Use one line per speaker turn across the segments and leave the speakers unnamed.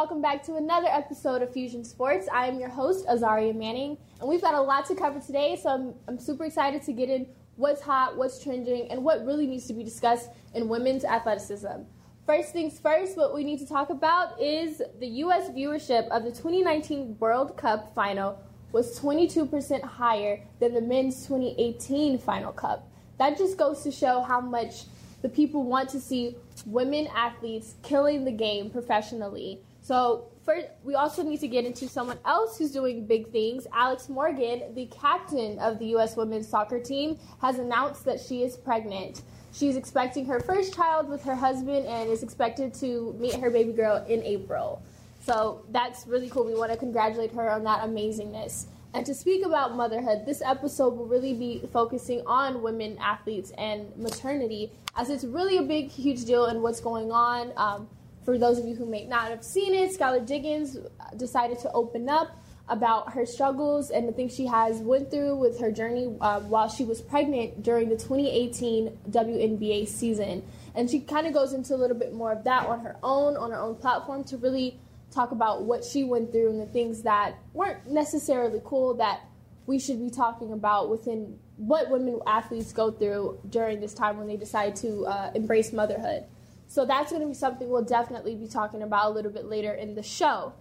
welcome back to another episode of Fusion Sports. I am your host, Azaria Manning, and we've got a lot to cover today, so I'm, I'm super excited to get in what's hot, what's trending, and what really needs to be discussed in women's athleticism. First things first, what we need to talk about is the U.S. viewership of the 2019 World Cup final was 22% higher than the men's 2018 Final Cup. That just goes to show how much the people want to see women athletes killing the game professionally. So, first, we also need to get into someone else who's doing big things. Alex Morgan, the captain of the U.S. women's soccer team, has announced that she is pregnant. She's expecting her first child with her husband and is expected to meet her baby girl in April. So, that's really cool. We want to congratulate her on that amazingness. And to speak about motherhood, this episode will really be focusing on women athletes and maternity, as it's really a big, huge deal in what's going on. Um, for those of you who may not have seen it, Skylar Diggins decided to open up about her struggles and the things she has went through with her journey uh, while she was pregnant during the 2018 WNBA season. And she kind of goes into a little bit more of that on her own, on her own platform, to really talk about what she went through and the things that weren't necessarily cool that we should be talking about within what women athletes go through during this time when they decide to uh, embrace motherhood. So that's going to be something we'll definitely be talking about a little bit later in the show.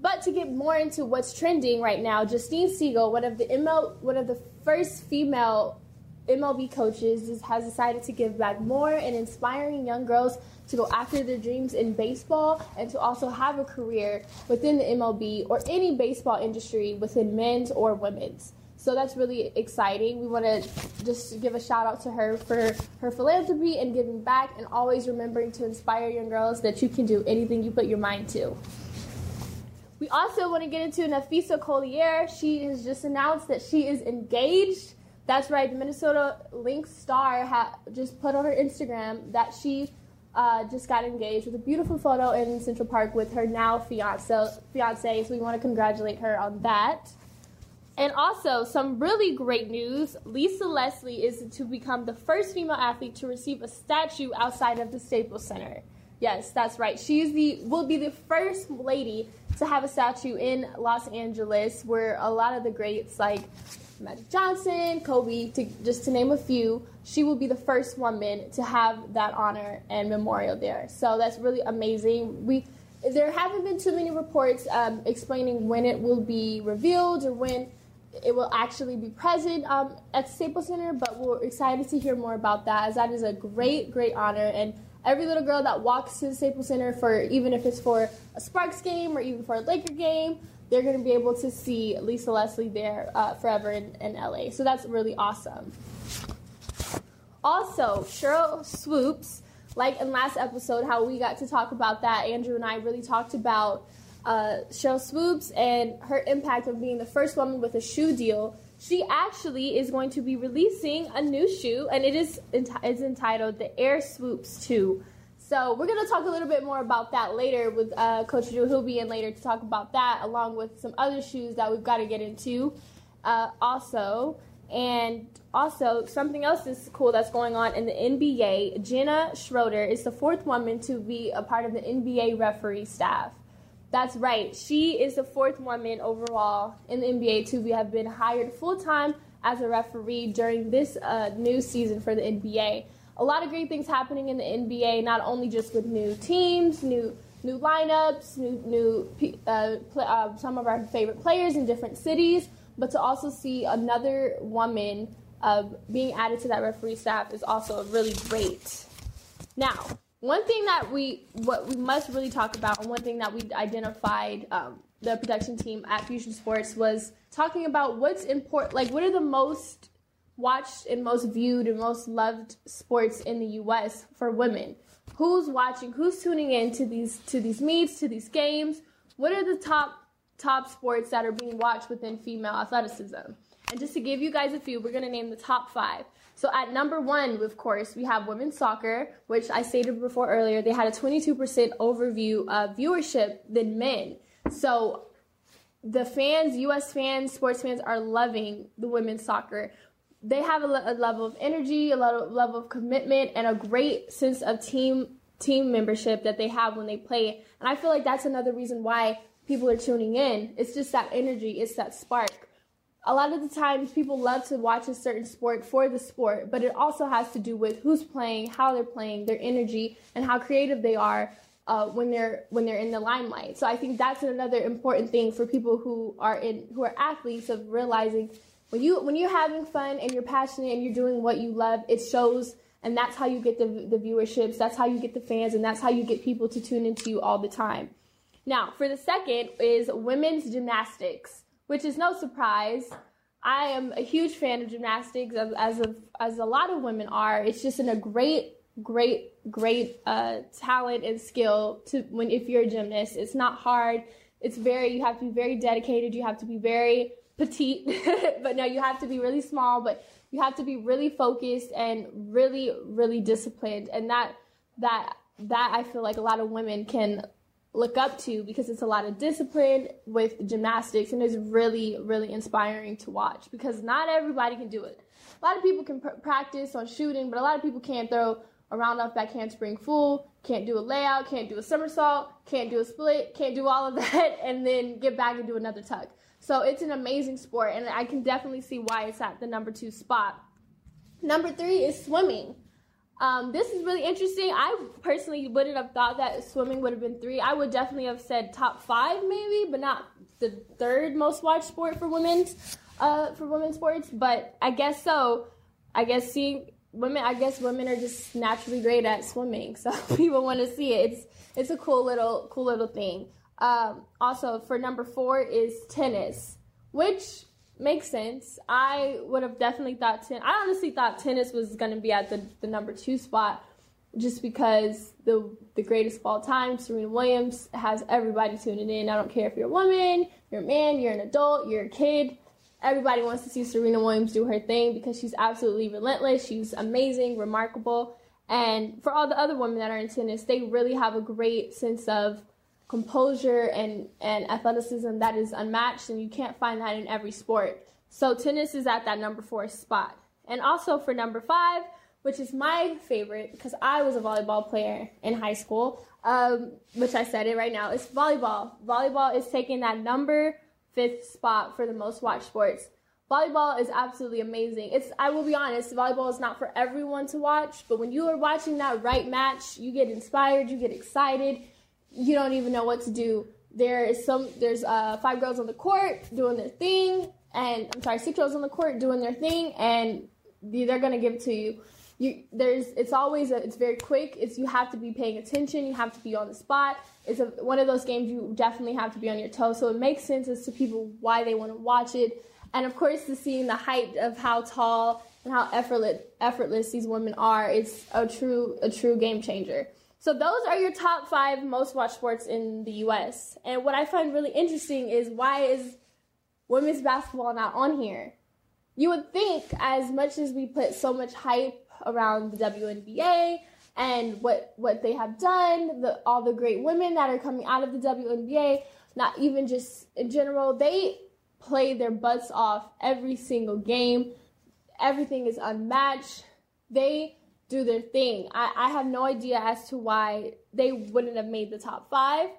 But to get more into what's trending right now, Justine Siegel, one of the ML, one of the first female MLB coaches, has decided to give back more and inspiring young girls to go after their dreams in baseball and to also have a career within the MLB or any baseball industry within men's or women's. So that's really exciting. We want to just give a shout out to her for her philanthropy and giving back and always remembering to inspire young girls that you can do anything you put your mind to. We also want to get into Napheesa Collier. She has just announced that she is engaged. That's right, the Minnesota Lynx star ha- just put on her Instagram that she uh, just got engaged with a beautiful photo in Central Park with her now fiance. Fiance, so we want to congratulate her on that. And also, some really great news: Lisa Leslie is to become the first female athlete to receive a statue outside of the Staples Center. Yes, that's right. She's the will be the first lady to have a statue in Los Angeles, where a lot of the greats like Magic Johnson, Kobe, to just to name a few, she will be the first woman to have that honor and memorial there. So that's really amazing. We there haven't been too many reports um, explaining when it will be revealed or when it will actually be present um, at Staples Center, but we're excited to hear more about that as that is a great, great honor. And every little girl that walks to the Staples Center for even if it's for a Sparks game or even for a Laker game, they're going to be able to see Lisa Leslie there uh, forever in, in LA. So that's really awesome. Also, Sheryl Swoopes, like in last episode, how we got to talk about that, Andrew and I really talked about uh, Sheryl Swoopes and her impact of being the first woman with a shoe deal. She actually is going to be releasing a new shoe, and it is enti- it's entitled the Air Swoopes 2. So we're going to talk a little bit more about that later with uh, Coach Drew. He'll be in later to talk about that, along with some other shoes that we've got to get into. Uh, also, and also something else is cool that's going on in the NBA. Jenna Schroeder is the fourth woman to be a part of the NBA referee staff. That's right. She is the fourth woman overall in the NBA to have been hired full time as a referee during this uh, new season for the NBA a lot of great things happening in the NBA, not only just with new teams, new new lineups, new new uh, uh, some of our favorite players in different cities, but to also see another woman uh, being added to that referee staff is also really great. Now, one thing that we what we must really talk about, and one thing that we identified um, the production team at Fusion Sports was talking about what's important, like what are the most watched and most viewed and most loved sports in the US for women. Who's watching? Who's tuning in to these to these meets, to these games? What are the top top sports that are being watched within female athleticism? And just to give you guys a few, we're going to name the top 5. So at number 1, of course, we have women's soccer, which I stated before earlier, they had a 22% overview of viewership than men. So the fans, US fans, sports fans are loving the women's soccer they have a, a level of energy, a level, level of commitment, and a great sense of team team membership that they have when they play. And I feel like that's another reason why people are tuning in. It's just that energy, it's that spark. A lot of the times people love to watch a certain sport for the sport, but it also has to do with who's playing, how they're playing, their energy, and how creative they are uh, when they're when they're in the limelight. So I think that's another important thing for people who are in who are athletes of realizing when you when you're having fun and you're passionate and you're doing what you love, it shows and that's how you get the, the viewerships that's how you get the fans and that's how you get people to tune into you all the time now for the second is women's gymnastics which is no surprise. I am a huge fan of gymnastics as, as, of, as a lot of women are. It's just in a great great great uh, talent and skill to when if you're a gymnast it's not hard. It's very you have to be very dedicated. You have to be very petite but no you have to be really small but you have to be really focused and really really disciplined. And that that that I feel like a lot of women can look up to because it's a lot of discipline with gymnastics and it's really really inspiring to watch because not everybody can do it. A lot of people can pr- practice on shooting, but a lot of people can't throw a round off back handspring full, can't do a layout, can't do a somersault, can't do a split, can't do all of that and then get back and do another tuck. So it's an amazing sport, and I can definitely see why it's at the number two spot. Number three is swimming. Um, this is really interesting. I personally wouldn't have thought that swimming would have been three. I would definitely have said top five, maybe, but not the third most watched sport for women's uh, for women's sports. But I guess so. I guess seeing women, I guess women are just naturally great at swimming, so people want to see it. It's it's a cool little cool little thing. Um, also, for number four is tennis, which makes sense. I would have definitely thought ten. I honestly thought tennis was going to be at the, the number two spot, just because the the greatest of all time, Serena Williams, has everybody tuning in. I don't care if you're a woman, you're a man, you're an adult, you're a kid. Everybody wants to see Serena Williams do her thing because she's absolutely relentless. She's amazing, remarkable. And for all the other women that are in tennis, they really have a great sense of composure and, and athleticism that is unmatched, and you can't find that in every sport. So tennis is at that number four spot. And also for number five, which is my favorite because I was a volleyball player in high school, um, which I said it right now, is volleyball. Volleyball is taking that number fifth spot for the most watched sports. Volleyball is absolutely amazing. It's I will be honest, volleyball is not for everyone to watch, but when you are watching that right match, you get inspired, you get excited, you don't even know what to do. There is some there's uh, five girls on the court doing their thing, and I'm sorry, six girls on the court doing their thing, and they're gonna give it to you. You there's it's always a, it's very quick. It's you have to be paying attention. You have to be on the spot. It's a, one of those games you definitely have to be on your toes. So it makes sense as to people why they want to watch it, and of course, to seeing the height of how tall and how effortless effortless these women are. It's a true a true game changer. So those are your top five most watched sports in the U.S. And what I find really interesting is why is women's basketball not on here? You would think, as much as we put so much hype around the WNBA and what what they have done, the all the great women that are coming out of the WNBA, not even just in general, they play their butts off every single game. Everything is unmatched. They do their thing. I, I have no idea as to why they wouldn't have made the top five.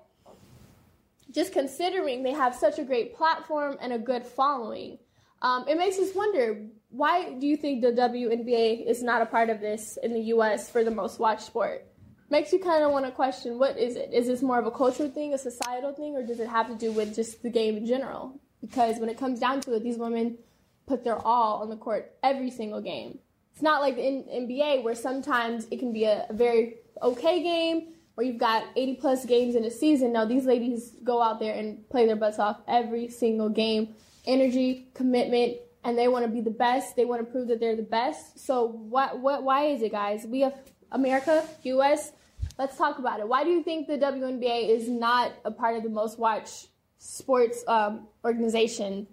Just considering they have such a great platform and a good following, um, it makes us wonder why do you think the WNBA is not a part of this in the U.S. for the most watched sport? Makes you kind of want to question what is it? Is this more of a cultural thing, a societal thing, or does it have to do with just the game in general? Because when it comes down to it, these women put their all on the court every single game. It's not like the NBA where sometimes it can be a, a very okay game where you've got 80 plus games in a season. No, these ladies go out there and play their butts off every single game. Energy, commitment, and they want to be the best. They want to prove that they're the best. So what what why is it, guys? We have America, US. Let's talk about it. Why do you think the WNBA is not a part of the most watched sports um, organization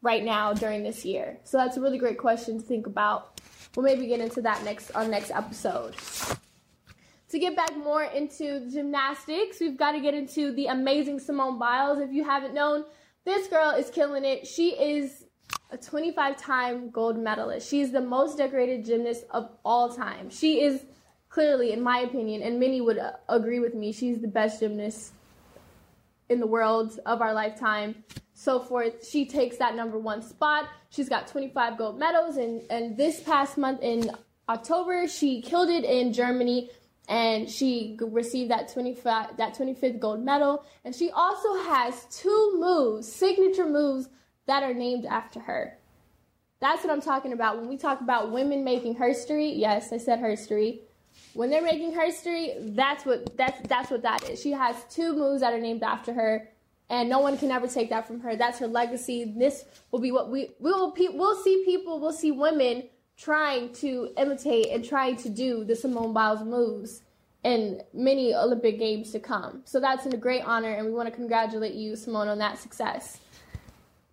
right now during this year? So that's a really great question to think about. We'll maybe get into that next on next episode. To get back more into gymnastics, we've got to get into the amazing Simone Biles. If you haven't known, this girl is killing it. She is a 25 time gold medalist. She is the most decorated gymnast of all time. She is clearly, in my opinion, and many would uh, agree with me, she's the best gymnast in the world of our lifetime. So forth. She takes that number one spot. She's got 25 gold medals, and and this past month in October, she killed it in Germany, and she received that 25 that 25th gold medal. And she also has two moves, signature moves that are named after her. That's what I'm talking about when we talk about women making history. Yes, I said history. When they're making her history, that's what that's that's what that is. She has two moves that are named after her, and no one can ever take that from her. That's her legacy. This will be what we we will we'll see people, we'll see women trying to imitate and trying to do the Simone Biles moves in many Olympic games to come. So that's a great honor, and we want to congratulate you, Simone, on that success.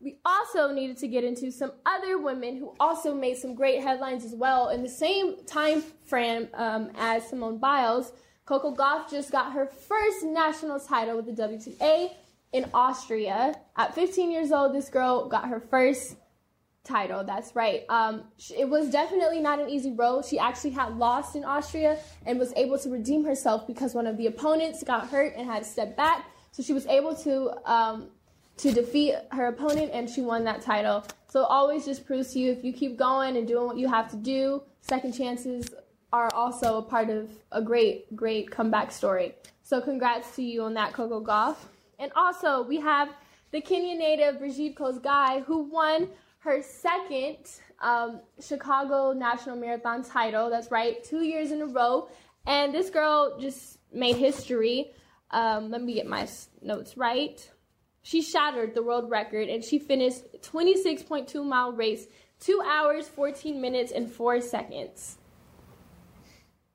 We also needed to get into some other women who also made some great headlines as well in the same time frame um, as Simone Biles. Coco Gauff just got her first national title with the WTA in Austria. At 15 years old, this girl got her first title. That's right. Um, it was definitely not an easy road. She actually had lost in Austria and was able to redeem herself because one of the opponents got hurt and had to step back. So she was able to um, to defeat her opponent and she won that title. So always just proves to you if you keep going and doing what you have to do, second chances are also a part of a great, great comeback story. So congrats to you on that, Coco Gauff. And also we have the Kenyan native Brigid Kosgei who won her second um, Chicago National Marathon title. That's right, two years in a row. And this girl just made history. Um, let me get my notes right. She shattered the world record and she finished 26.2 mile race, 2 hours, 14 minutes, and 4 seconds.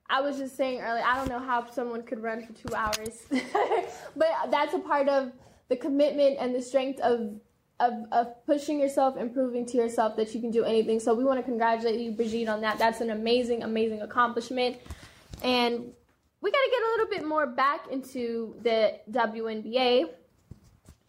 I was just saying earlier, I don't know how someone could run for two hours, but that's a part of the commitment and the strength of, of, of pushing yourself and proving to yourself that you can do anything. So we want to congratulate you, Brigid, on that. That's an amazing, amazing accomplishment. And we got to get a little bit more back into the WNBA.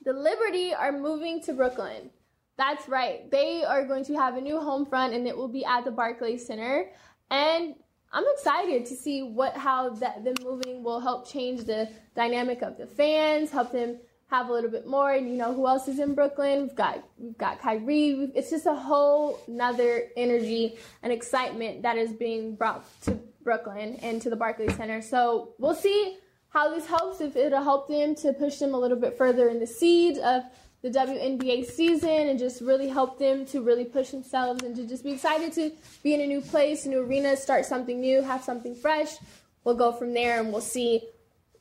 The Liberty are moving to Brooklyn. That's right. They are going to have a new home front and it will be at the Barclays Center. And I'm excited to see what how that them moving will help change the dynamic of the fans, help them have a little bit more. And you know who else is in Brooklyn? We've got we've got Kyrie. It's just a whole nother energy and excitement that is being brought to Brooklyn and to the Barclays Center. So we'll see how this helps, if it'll help them to push them a little bit further in the seeds of the WNBA season and just really help them to really push themselves and to just be excited to be in a new place, a new arena, start something new, have something fresh. We'll go from there and we'll see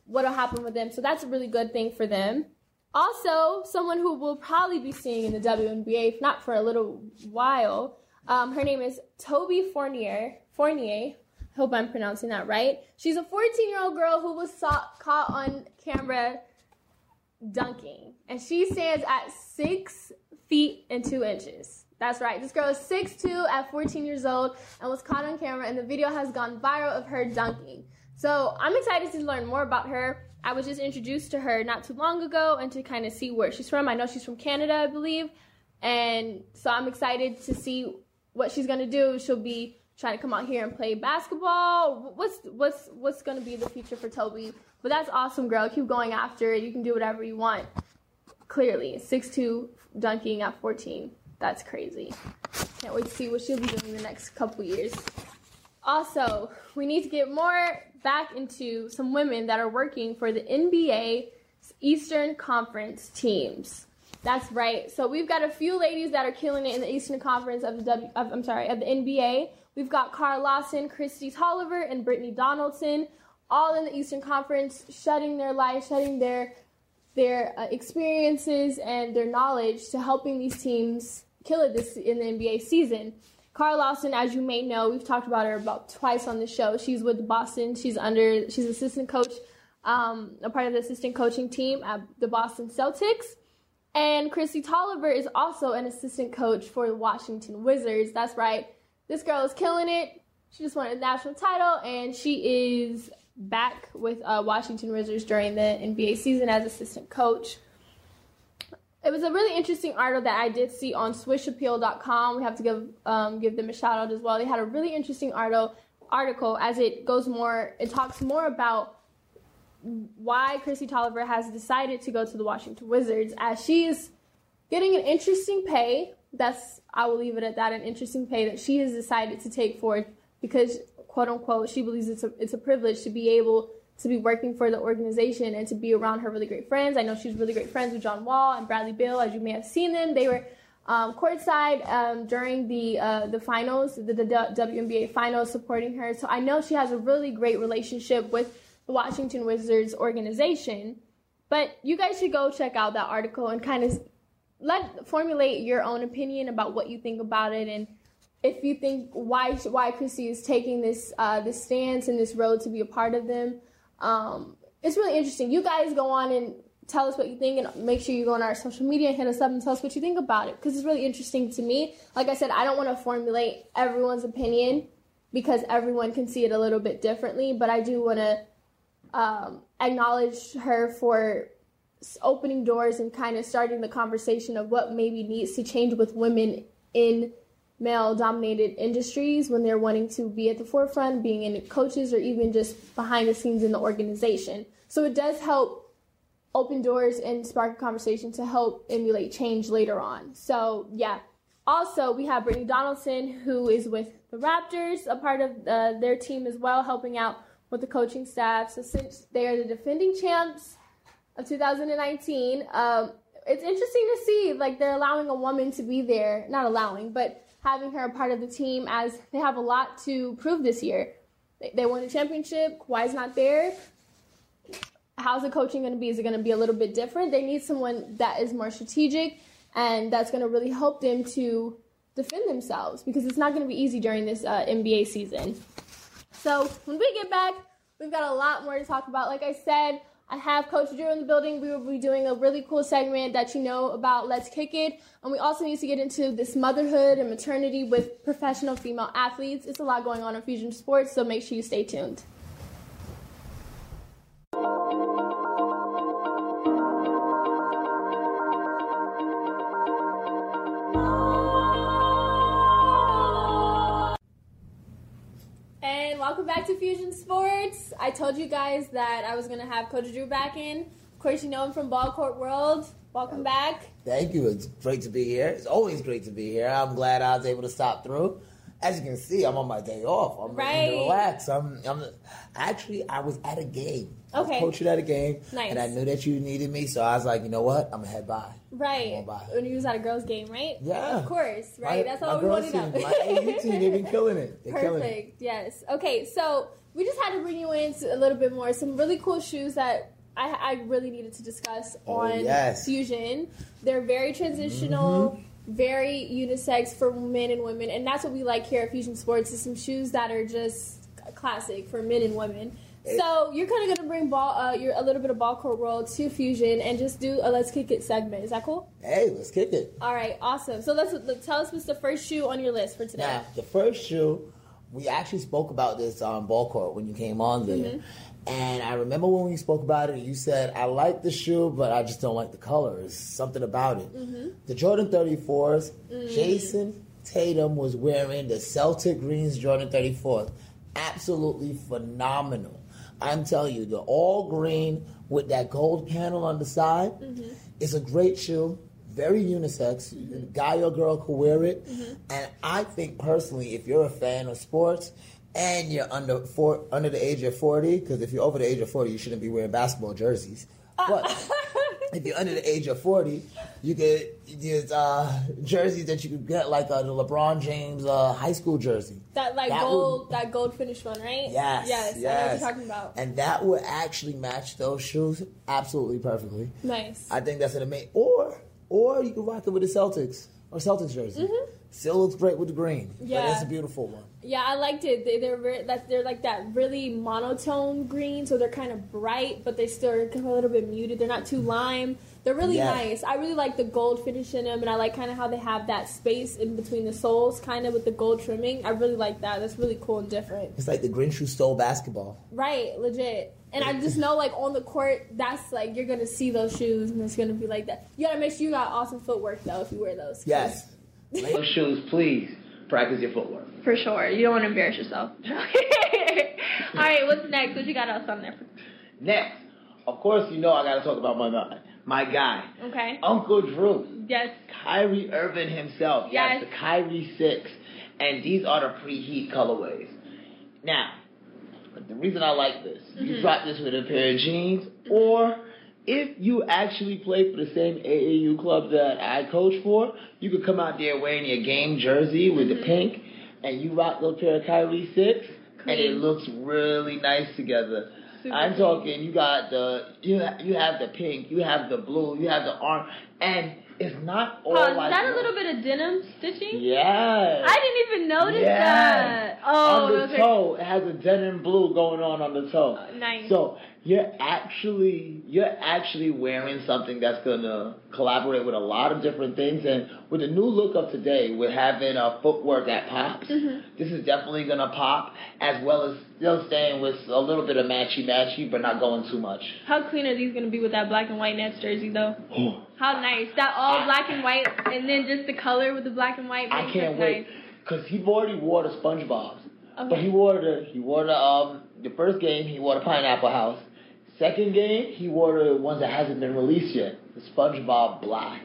what'll happen with them. So that's a really good thing for them. Also, someone who we'll probably be seeing in the WNBA, if not for a little while, um, her name is Toby Fournier. Fournier, hope I'm pronouncing that right. She's a 14 year old girl who was saw, caught on camera dunking, and she stands at six feet and two inches. That's right. This girl is 6'2 at 14 years old and was caught on camera, and the video has gone viral of her dunking. So I'm excited to learn more about her. I was just introduced to her not too long ago and to kind of see where she's from. I know she's from Canada, I believe. And so I'm excited to see what she's going to do. She'll be trying to come out here and play basketball. What's what's what's going to be the future for Toby? But that's awesome, girl. Keep going after it. You can do whatever you want. Clearly, six two dunking at 14. That's crazy. Can't wait to see what she'll be doing the next couple years. Also, we need to get more back into some women that are working for the NBA Eastern Conference teams. That's right. So we've got a few ladies that are killing it in the Eastern Conference of the W. Of, I'm sorry, of the NBA. We've got Kara Lawson, Kristi Toliver, and Brittni Donaldson, all in the Eastern Conference, shedding their light, shedding their their uh, experiences and their knowledge to helping these teams kill it this in the NBA season. Kara Lawson, as you may know, we've talked about her about twice on the show. She's with Boston. She's under. She's assistant coach, um, a part of the assistant coaching team at the Boston Celtics. And Kristi Toliver is also an assistant coach for the Washington Wizards. That's right. This girl is killing it. She just won a national title, and she is back with uh, Washington Wizards during the NBA season as assistant coach. It was a really interesting article that I did see on SwishAppeal.com. We have to give um, give them a shout out as well. They had a really interesting article article as it goes more, it talks more about why Chrissy Toliver has decided to go to the Washington Wizards as she is getting an interesting pay. That's I will leave it at that, an interesting pay that she has decided to take forward because quote unquote she believes it's a it's a privilege to be able to be working for the organization and to be around her really great friends. I know she's really great friends with John Wall and Bradley Beal, as you may have seen them. They were um, courtside um, during the uh, the finals, the, the WNBA finals, supporting her. So I know she has a really great relationship with the Washington Wizards organization. But you guys should go check out that article and kind of let formulate your own opinion about what you think about it and if you think why why Kristi is taking this uh, this stance and this road to be a part of them. Um, it's really interesting. You guys go on and tell us what you think and make sure you go on our social media and hit us up and tell us what you think about it because it's really interesting to me. Like I said, I don't want to formulate everyone's opinion because everyone can see it a little bit differently, but I do want to um, acknowledge her for opening doors and kind of starting the conversation of what maybe needs to change with women in male dominated industries when they're wanting to be at the forefront, being in coaches or even just behind the scenes in the organization. So it does help open doors and spark a conversation to help emulate change later on. So yeah. Also, we have Brittni Donaldson, who is with the Raptors, a part of uh, their team as well, helping out with the coaching staff. So since they are the defending champs of 2019, um, it's interesting to see like they're allowing a woman to be there, not allowing, but having her a part of the team as they have a lot to prove this year. They, they won a championship. Kawhi's not there. How's the coaching going to be? Is it going to be a little bit different? They need someone that is more strategic and that's going to really help them to defend themselves because it's not going to be easy during this uh, NBA season. So when we get back, we've got a lot more to talk about. Like I said, I have Coach Drew in the building. We will be doing a really cool segment that you know about Let's Kick It. And we also need to get into this motherhood and maternity with professional female athletes. It's a lot going on in Fusion Sports, so make sure you stay tuned. I told you guys that I was going to have Coach Drew back in. Of course, you know him from Ball Court World. Welcome back.
Thank you. It's great to be here. It's always great to be here. I'm glad I was able to stop through as you can see, I'm on my day off. I'm right. ready to relax. I'm, I'm actually I was at a game. Okay. I was coaching at a game.
Nice.
And I knew that you needed me, so I was like, you know what? I'm gonna head by.
Right. By. When you was at a girls' game, right?
Yeah.
Of course, right? My, That's all we wanted to know.
My AU team, they've been killing it. They're
Perfect.
Killing it.
Yes. Okay, so we just had to bring you in a little bit more. Some really cool shoes that I, I really needed to discuss oh, on
yes.
Fusion. They're very transitional. Mm-hmm very unisex for men and women, and that's what we like here at Fusion Sports. Is some shoes that are just classic for men and women. So you're kind of gonna bring ball, uh, your a little bit of ball court world to Fusion and just do a let's kick it segment. Is that cool?
Hey, let's kick it.
All right, awesome. So let's, let's tell us what's the first shoe on your list for today.
Now, the first shoe, we actually spoke about this on ball court when you came on there. Mm-hmm. And I remember when we spoke about it, you said, I like the shoe, but I just don't like the colors. Something about it. Mm-hmm. The Jordan 34s, mm. Jayson Tatum was wearing the Celtic Greens Jordan 34s. Absolutely phenomenal. I'm telling you, the all green with that gold panel on the side mm-hmm. is a great shoe. Very unisex. Mm-hmm. Guy or girl could wear it. Mm-hmm. And I think personally, if you're a fan of sports, and you're under four, under the age of 40, because if you're over the age of 40, you shouldn't be wearing basketball jerseys. But if you're under the age of 40, you get these uh, jerseys that you could get, like uh, the LeBron James uh, high school jersey.
That like that gold, would, that gold finish one, right?
Yes,
yes,
yes. I
know what you're talking about.
And that would actually match those shoes absolutely perfectly.
Nice.
I think that's an amazing. Or, or you can rock it with the Celtics or Celtics jersey. Mm-hmm. Still looks great with the green. Yeah, but it's a beautiful one.
Yeah, I liked it. They, they're very, that they're like that really monotone green, so they're kind of bright, but they still are a little bit muted. They're not too lime. They're really yeah. nice. I really like the gold finish in them, and I like kind of how they have that space in between the soles, kind of with the gold trimming. I really like that. That's really cool and different.
It's like the Grinch who stole basketball.
Right, legit. And I just know, like on the court, that's like you're gonna see those shoes, and it's gonna be like that. You gotta make sure you got awesome footwork though if you wear those.
Yes.
Those shoes, please
practice your footwork.
For sure. You don't want to embarrass yourself. All right, what's next? What you got else on there?
Next, of course, you know I got to talk about my my guy,
Okay.
Uncle Drew,
Yes.
Kyrie Irving himself.
Yes.
Yes, the Kyrie Six, and these are the preheat colorways. Now, the reason I like this, you
Mhm.
drop this with a pair of jeans, or if you actually play for the same AAU club that I coach for, you could come out there wearing your game jersey with
Mhm.
the pink, and you rock those pair of Kyrie Six, and it looks really nice together.
Super
I'm talking. You got the you ha- you have the pink, you have the blue, you have the orange, and it's not all
Oh, is
like
that a little bit of denim stitching?
Yeah.
I didn't even notice
Yes.
that. Oh,
on the
are
toe, it has a denim blue going on on the toe.
uh, nice.
So you're actually you're actually wearing something that's gonna collaborate with a lot of different things, and with the new look of today, with having a footwork that pops,
Mhm.
this is definitely gonna pop, as well as still staying with a little bit of matchy matchy, but not going too much.
How clean are these gonna be with that black and white Nets jersey though? How nice. That all black and white and then just the color with the black and white
I can't
it
wait
nice.
because he already wore the SpongeBob's.
Okay.
But he wore the he wore the um the first game he wore the Pineapple House. Second game he wore the ones that hasn't been released yet. The SpongeBob Black.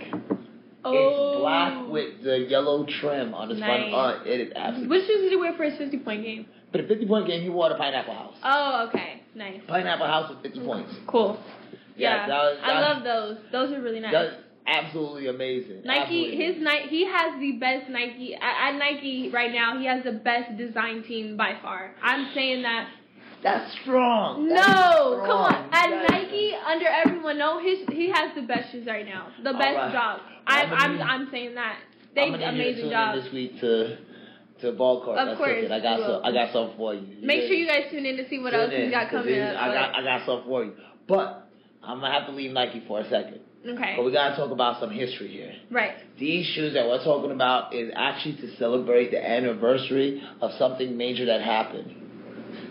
oh.
It's black with the yellow trim on the
Nice.
front. Uh, it is absolutely.
Which shoes did he wear for his 50 point game?
But the 50 point game he wore the Pineapple House.
Oh, okay. Nice.
Pineapple House with 50 points.
Cool.
Yeah,
Yeah.
that was-
I love those. Those are really nice.
That's absolutely amazing.
Nike,
Absolutely
his. Nike, he has the best Nike at, at Nike right now. He has the best design team by far. I'm saying that.
That's strong.
No,
That is
come on.
strong.
At
That
Nike, under everyone, no, his he has the best shoes right now. The best
right.
job.
I'm
I'm I'm I'm saying that. They
I'm gonna need you to
amazing job.
this week to to ball court.
Of
That's
course.
I got some. I got something for you.
Make sure you guys tune in to see what
Tune
else
in,
he's got coming up.
I got I got something for you. But I'm gonna have to leave Nike for a second.
okay.
But we gotta talk about some history here.
Right.
These shoes that we're talking about is actually to celebrate the anniversary of something major that happened.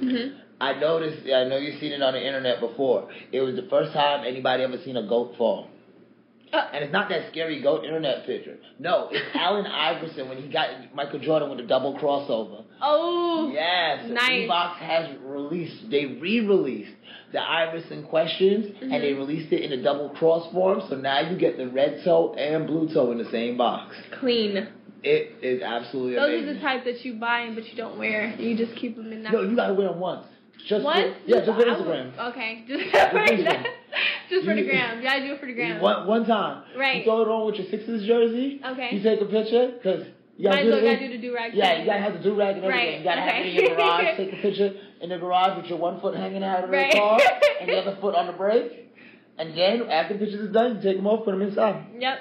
Mhm.
I noticed. I know you've seen it on the internet before. It was the first time anybody ever seen a goat fall.
Uh,
And it's not that scary goat internet picture. No, it's Allen Iverson when he got Michael Jordan with a double crossover.
oh.
Yes,
Nice.
Reebok has released. They re-released the Iverson questions,
Mhm.
and they released it in a double cross form. So now you get the red toe and blue toe in the same box.
Clean.
It is absolutely
Those
amazing.
are the type that you buy but you don't wear. You just keep them in that.
no, you gotta wear them once. Just
Once?
For, yeah, just for
I would-
Instagram.
Okay, just
for
for
Instagram.
just for the
You-
gram. Yeah, I do it for the gram.
One, one time.
Right.
You throw it on with your Sixers jersey.
Okay.
You take a picture because you gotta do
well gotta do the do rag.
Yeah, you gotta have the do rag and everything.
Right,
You gotta have it in your garage. Take a picture in the garage with your one foot hanging out of the
Right.
car and the other foot on the brake. And then after the pictures is done, you take them off, put them inside,
Yep.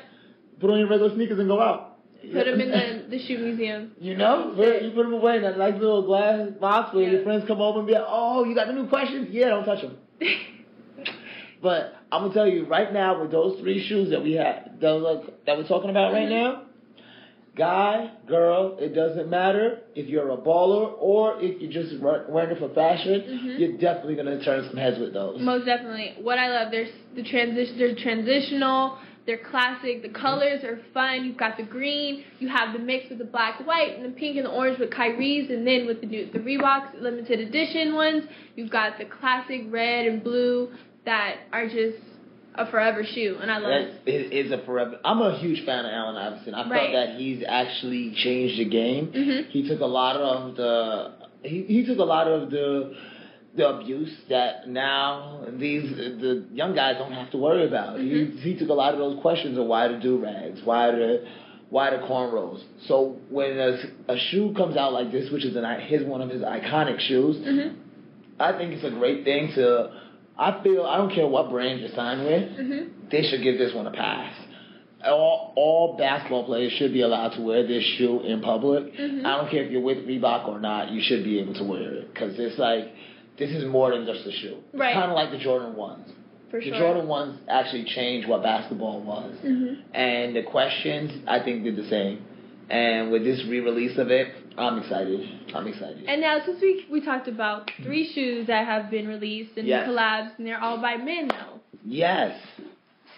put on your regular sneakers, and go out.
Put them in the the shoe museum.
You know, you put them away in that nice little glass box where
Yeah.
your friends come over and be like, "Oh, you got the new questions? Yeah, don't touch them." But I'm gonna tell you right now, with those three shoes that we have, those that we're talking about right
Mhm.
now, guy, girl, it doesn't matter if you're a baller or if you're just wear- wearing it for fashion.
Mhm.
You're definitely gonna turn some heads with those.
Most definitely. What I love, there's the transition. They're transitional. They're classic. The colors are fun. You've got the green. You have the mix with the black, white, and the pink and the orange with Kyrie's, and then with the new the Reeboks limited edition ones, you've got the classic red and blue that are just a forever shoe, and I love
That
it.
is, a forever. I'm a huge fan of Allen Iverson. I
Right.
felt that he's actually changed the game.
Mhm.
He took a lot of the he, he took a lot of the the abuse that now these the young guys don't have to worry about.
Mhm.
He he took a lot of those questions of why the do rags, why the why the cornrows. So when a, a shoe comes out like this, which is an his one of his iconic shoes,
Mhm.
I think it's a great thing to. I feel I don't care what brand you're signed with
Mhm.
they should give this one a pass. All, all basketball players should be allowed to wear this shoe in public.
Mhm.
I don't care if you're with Reebok or not. You should be able to wear it because it's like this is more than just a shoe.
Right.
Kind of like the Jordan ones.
For sure. the.
Jordan ones actually changed what basketball was,
Mhm.
and the questions I think did the same. And with this re-release of it, I'm excited. I'm excited.
And now, since we we talked about three shoes that have been released and
Yes.
collabs, and they're all by men, though.
yes.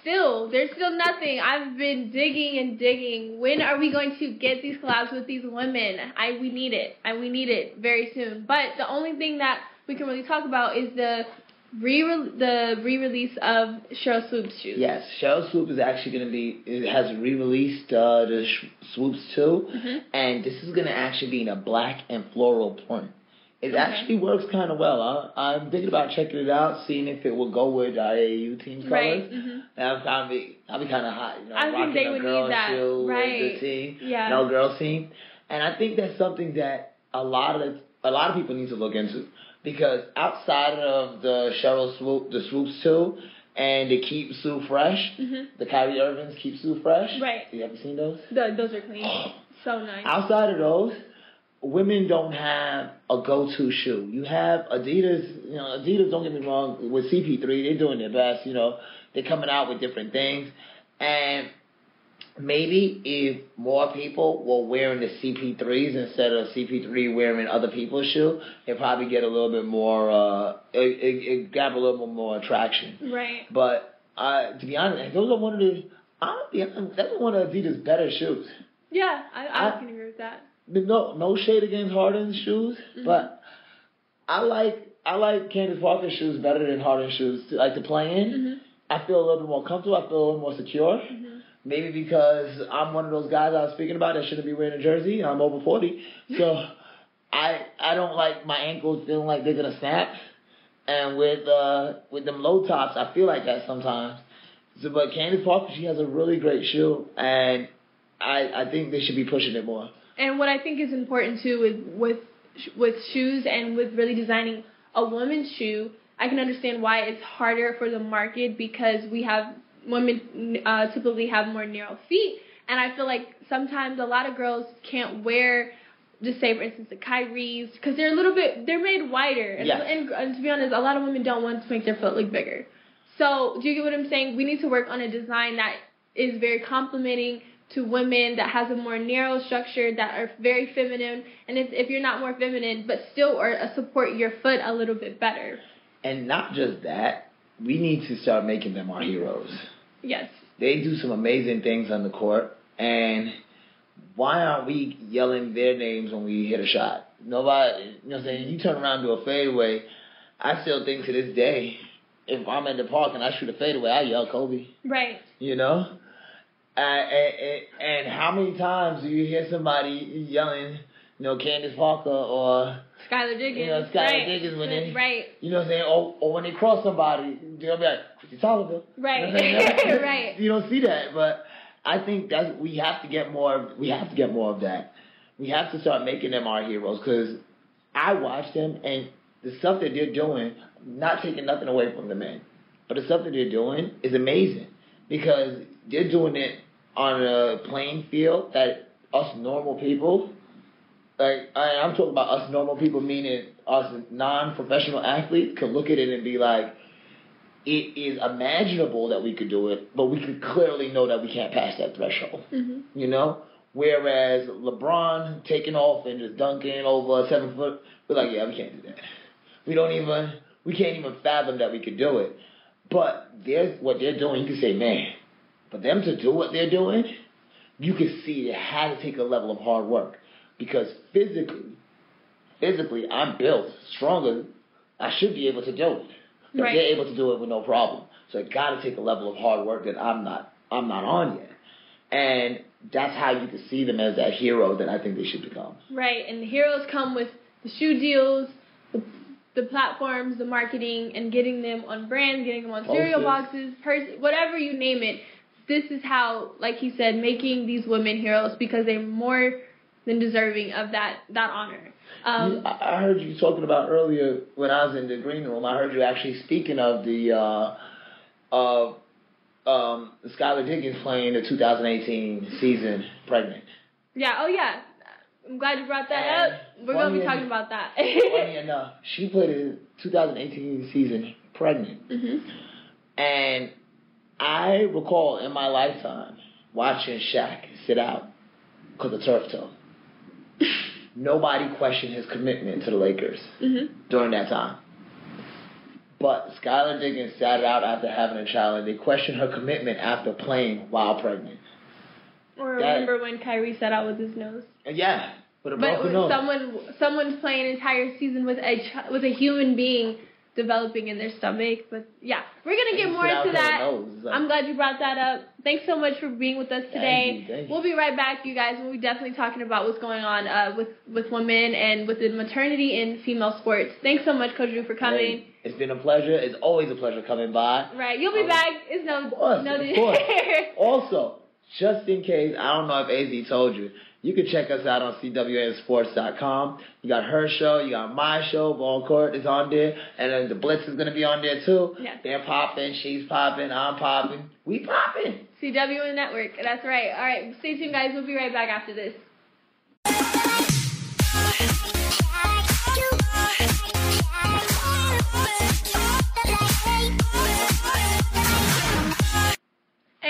still, there's still nothing. I've been digging and digging. When are we going to get these collabs with these women? I we need it. I we need it very soon. But the only thing that we can really talk about is the re the re-release of Sheryl Swoopes shoes.
Yes, Sheryl Swoop is actually going to be it has re-released uh, the Sh- Swoops 2
Mhm.
and this is going to actually be in a black and floral print. It
Okay.
actually works kind of well. I, I'm thinking about checking it out, seeing if it will go with our AAU team's colors.
Right. hmm
That'd kind be that'd be kind of hot, you know.
I think
rocking
they
a
would
girl
need that, right.
The team,
Yeah.
no girls team, and I think that's something that a lot of a lot of people need to look into because outside of the Sheryl Swoop, the Swoops too, and the Keep Sue Fresh,
hmm
the Kyrie Irving's Keep Sue Fresh.
Right.
You ever seen those?
The, those are clean. So nice.
Outside of those, women don't have a go-to shoe. You have Adidas. You know, Adidas. Don't get me wrong. With CP3, they're doing their best. You know, they're coming out with different things, and maybe if more people were wearing the CP3s instead of CP3 wearing other people's shoe, it probably get a little bit more. Uh, it, it, it grab a little bit more attraction.
Right.
But uh, to be honest, those are one of the. Honestly, that's one of Adidas' better shoes.
Yeah, I, I,
I-
can agree with that.
No, no shade against Harden's shoes,
Mhm.
but I like I like Candace Parker's shoes better than Harden's shoes. Like to play in,
hmm
I feel a little bit more comfortable. I feel a little more secure.
hmm
Maybe because I'm one of those guys I was speaking about that shouldn't be wearing a jersey. I'm over forty, so I I don't like my ankles feeling like they're gonna snap. And with uh with them low tops, I feel like that sometimes. So, but Candace Parker, she has a really great shoe, and I I think they should be pushing it more.
And what I think is important too with with with shoes and with really designing a woman's shoe, I can understand why it's harder for the market because we have women uh, typically have more narrow feet, and I feel like sometimes a lot of girls can't wear. Just say, for instance, the Kyries, because they're a little bit, they're made wider. And,
Yes.
and, and to be honest, a lot of women don't want to make their foot look bigger. So, do you get what I'm saying? We need to work on a design that is very complimenting to women, that has a more narrow structure, that are very feminine. And if, if you're not more feminine, but still or uh, support your foot a little bit better.
And not just that, we need to start making them our heroes.
Yes.
They do some amazing things on the court, and why aren't we yelling their names when we hit a shot? Nobody, you know what I'm saying? You turn around to a fadeaway. I still think to this day, if I'm in the park and I shoot a fadeaway, I yell Kobe.
Right.
You know? Uh, and, and how many times do you hear somebody yelling, you know, Candace Parker or
Skylar Diggins.
You know, Skylar
right.
Diggins when they-
Right.
You know what I'm saying? Or, or when they cross somebody, they'll be like, Chrissy Toliver.
Right.
You know what I'm saying?
Right.
You don't see that, but I think that we have to get more. We have to get more of that. We have to start making them our heroes because I watch them and the stuff that they're doing. Not taking nothing away from the men, but the stuff that they're doing is amazing because they're doing it on a playing field that us normal people like I, I'm talking about us normal people, meaning us non-professional athletes, could look at it and be like, it is imaginable that we could do it, but we could clearly know that we can't pass that threshold.
hmm
You know, whereas LeBron taking off and just dunking over a seven foot, we're like, yeah, we can't do that. We don't even, we can't even fathom that we could do it. But there's what they're doing. You can say, man, for them to do what they're doing, you can see it had to take a level of hard work because physically, physically, I'm built stronger. I should be able to do it. But
Right.
they're able to do it with no problem. So it got to take a level of hard work that I'm not. I'm not on yet. And that's how you can see them as that hero that I think they should become.
Right. And the heroes come with the shoe deals, the, the platforms, the marketing, and getting them on brands, getting them on oh,
cereal
boxes, pers- whatever you name it. This is how, like he said, making these women heroes because they're more than deserving of that that honor. Um,
I heard you talking about earlier when I was in the green room. I heard you actually speaking of the uh, of um, Skylar Diggins playing the 2018 season pregnant.
yeah. Oh yeah. I'm glad you brought that
And
up. We're gonna be talking about that.
Funny enough, she played the 2018 season pregnant,
mm-hmm.
and I recall in my lifetime watching Shaq sit out because of turf toe. Nobody questioned his commitment to the Lakers.
hmm
during that time. But Skylar Diggins sat it out after having a child, and they questioned her commitment after playing while pregnant.
Or
That-
remember when Kyrie sat out with his nose?
Yeah, with a
But
broken nose.
someone someone's playing an entire season with a with a human being developing in their stomach. But yeah, we're gonna get more into that.
nose. Like-
I'm glad you brought that up. Thanks so much for being with us today.
you, thank you.
We'll be right back, you guys. We'll be definitely talking about what's going on uh, with with women and with the maternity in female sports. Thanks so much, Coach Drew, for coming.
Hey, it's been a pleasure. It's always a pleasure coming by.
Right, you'll be
Um,
back. It's no
course,
no.
of course. Also, just in case, I don't know if AZ told you, you can check us out on CWNsports.com. You got her show, you got my show, Ball Court is on there, and then the Blitz is gonna be on there too.
Yeah.
They're popping, she's popping, I'm popping, we popping.
CWN Network. That's right. All right, stay tuned, guys. We'll be right back after this.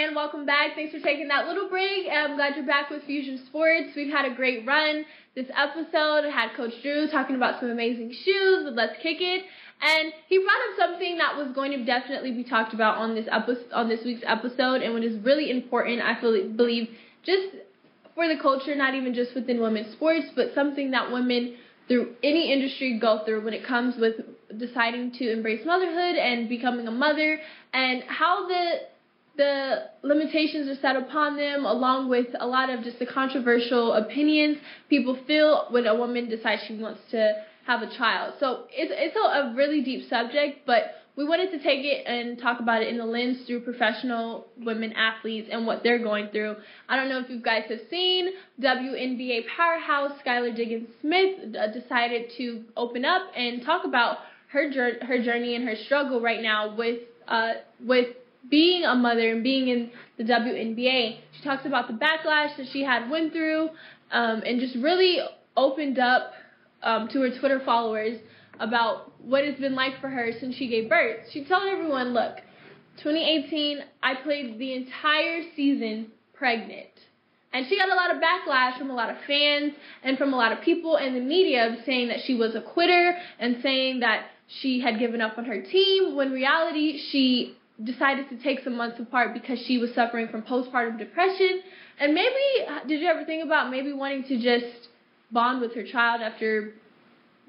And welcome back. Thanks for taking that little break. I'm glad you're back with Fusion Sports. We've had a great run this episode. I had Coach Drew talking about some amazing shoes with Let's Kick It. And he brought up something that was going to definitely be talked about on this episode, on this week's episode, and what is really important, I feel, believe, just for the culture, not even just within women's sports, but something that women through any industry go through when it comes with deciding to embrace motherhood and becoming a mother, and how the the limitations are set upon them, along with a lot of just the controversial opinions people feel when a woman decides she wants to have a child. So it's it's a, a really deep subject, but we wanted to take it and talk about it in the lens through professional women athletes and what they're going through. I don't know if you guys have seen WNBA powerhouse Skylar Diggins Smith uh, decided to open up and talk about her her journey and her struggle right now with uh with being a mother and being in the WNBA. She talks about the backlash that she had went through, um, and just really opened up um, to her Twitter followers about what it's been like for her since she gave birth. She told everyone, "Look, 2018, I played the entire season pregnant." And she got a lot of backlash from a lot of fans and from a lot of people in the media saying that she was a quitter and saying that she had given up on her team when reality she decided to take some months apart because she was suffering from postpartum depression. And maybe, did you ever think about maybe wanting to just bond with her child after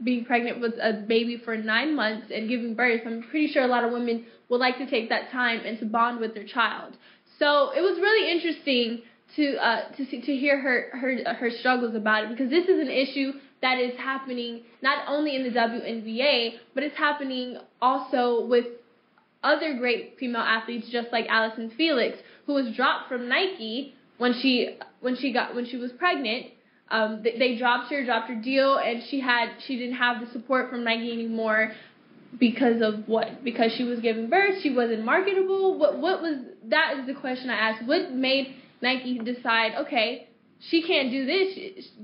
being pregnant with a baby for nine months and giving birth? I'm pretty sure a lot of women would like to take that time and to bond with their child. So it was really interesting to uh, to see, to hear her her her struggles about it because this is an issue that is happening not only in the WNBA but it's happening also with other great female athletes just like Allyson Felix, who was dropped from Nike when she when she got when she was pregnant. Um, they, they dropped her, dropped her deal, and she had she didn't have the support from Nike anymore because of what? Because she was giving birth, she wasn't marketable. What what was that is the question I asked. What made Nike decide? Okay, she can't do this.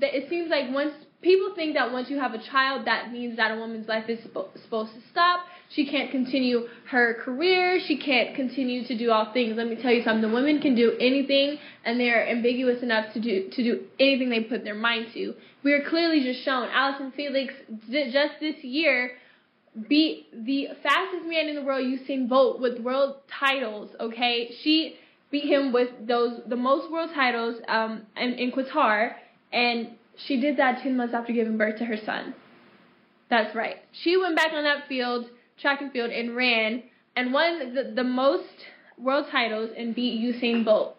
It seems like once people think that once you have a child, that means that a woman's life is supposed to stop. She can't continue her career. She can't continue to do all things. Let me tell you something. The women can do anything, and they're ambiguous enough to do to do anything they put their mind to. We are clearly just shown. Allyson Felix just this year beat the fastest man in the world, Usain Bolt, with world titles. Okay, she beat him with those the most world titles um, in, in Qatar, and she did that 10 months after giving birth to her son. That's right. She went back on that field, track and field, and ran and won the, the most world titles and beat Usain Bolt.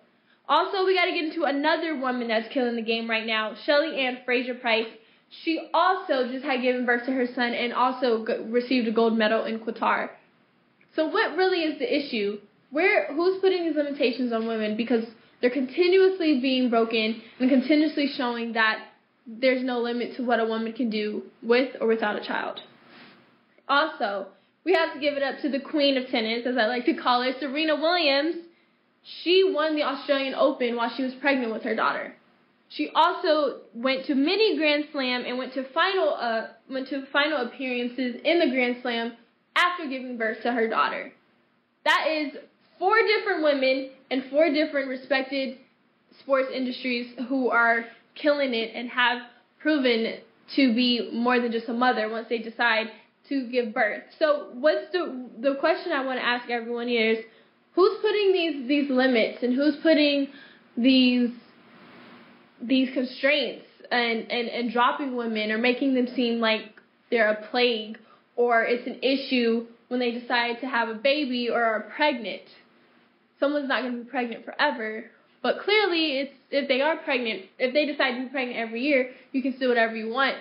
Also, we got to get into another woman that's killing the game right now, Shelly Ann Fraser Pryce. She also just had given birth to her son and also received a gold medal in Qatar. So, what really is the issue? Where who's putting these limitations on women? Because they're continuously being broken and continuously showing that there's no limit to what a woman can do with or without a child. Also, we have to give it up to the queen of tennis, as I like to call her, Serena Williams. She won the Australian Open while she was pregnant with her daughter. She also went to many Grand Slam and went to final uh, went to final appearances in the Grand Slam after giving birth to her daughter. That is four different women and four different respected sports industries who are killing it and have proven to be more than just a mother once they decide to give birth. So what's the the question I want to ask everyone is who's putting these these limits and who's putting these these constraints and, and, and dropping women or making them seem like they're a plague or it's an issue when they decide to have a baby or are pregnant. Someone's not going to be pregnant forever, but clearly it's if they are pregnant, if they decide to be pregnant every year, you can do whatever you want.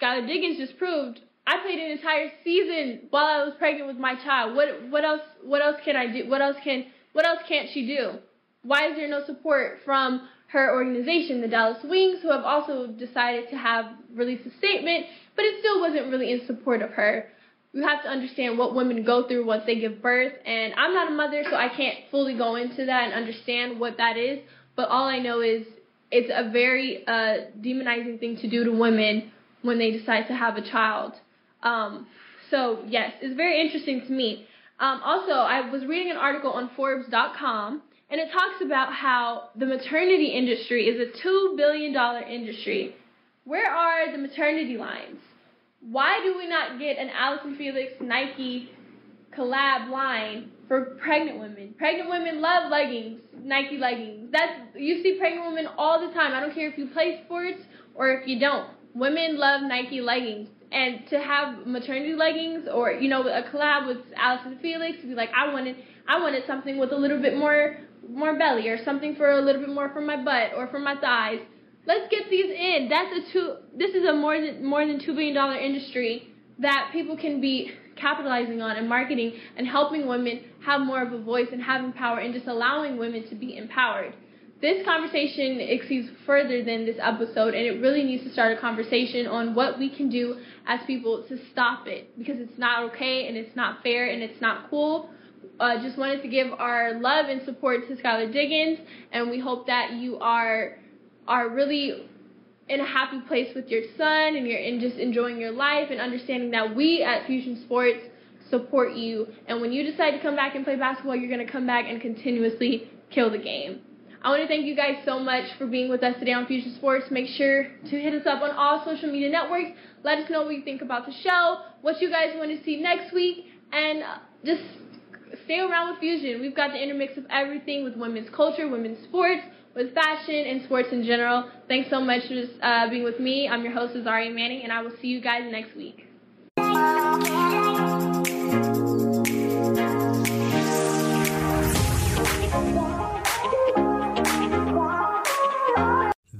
Skylar Diggins just proved I played an entire season while I was pregnant with my child. What what else what else can I do? What else can what else can't she do? Why is there no support from her organization, the Dallas Wings, who have also decided to have released a statement, but it still wasn't really in support of her. You have to understand what women go through once they give birth, and I'm not a mother, so I can't fully go into that and understand what that is. But all I know is it's a very uh, demonizing thing to do to women when they decide to have a child. Um, so yes, it's very interesting to me. Um, also, I was reading an article on Forbes.com, and it talks about how the maternity industry is a two billion dollar industry. Where are the maternity lines? Why do we not get an Allyson Felix Nike collab line for pregnant women? Pregnant women love leggings, Nike leggings. That's you see pregnant women all the time. I don't care if you play sports or if you don't. Women love Nike leggings and to have maternity leggings or you know a collab with Allyson Felix to be like I wanted I wanted something with a little bit more more belly or something for a little bit more for my butt or for my thighs. Let's get these in. That's a two. This is a more than more than two billion dollar industry that people can be capitalizing on and marketing and helping women have more of a voice and having power and just allowing women to be empowered this conversation exceeds further than this episode, and it really needs to start a conversation on what we can do as people to stop it because it's not okay and it's not fair and it's not cool. Uh, just wanted to give our love and support to Skylar Diggins, and we hope that you are are really in a happy place with your son and you're in just enjoying your life and understanding that we at Fusion Sports support you. And when you decide to come back and play basketball, you're going to come back and continuously kill the game. I want to thank you guys so much for being with us today on Fusion Sports. Make sure to hit us up on all social media networks. Let us know what you think about the show, what you guys want to see next week, and uh, just stay around with Fusion. We've got the intermix of everything with women's culture, women's sports, with fashion, and sports in general. Thanks so much for uh, being with me. I'm your host, Azaria Manning, and I will see you guys next week.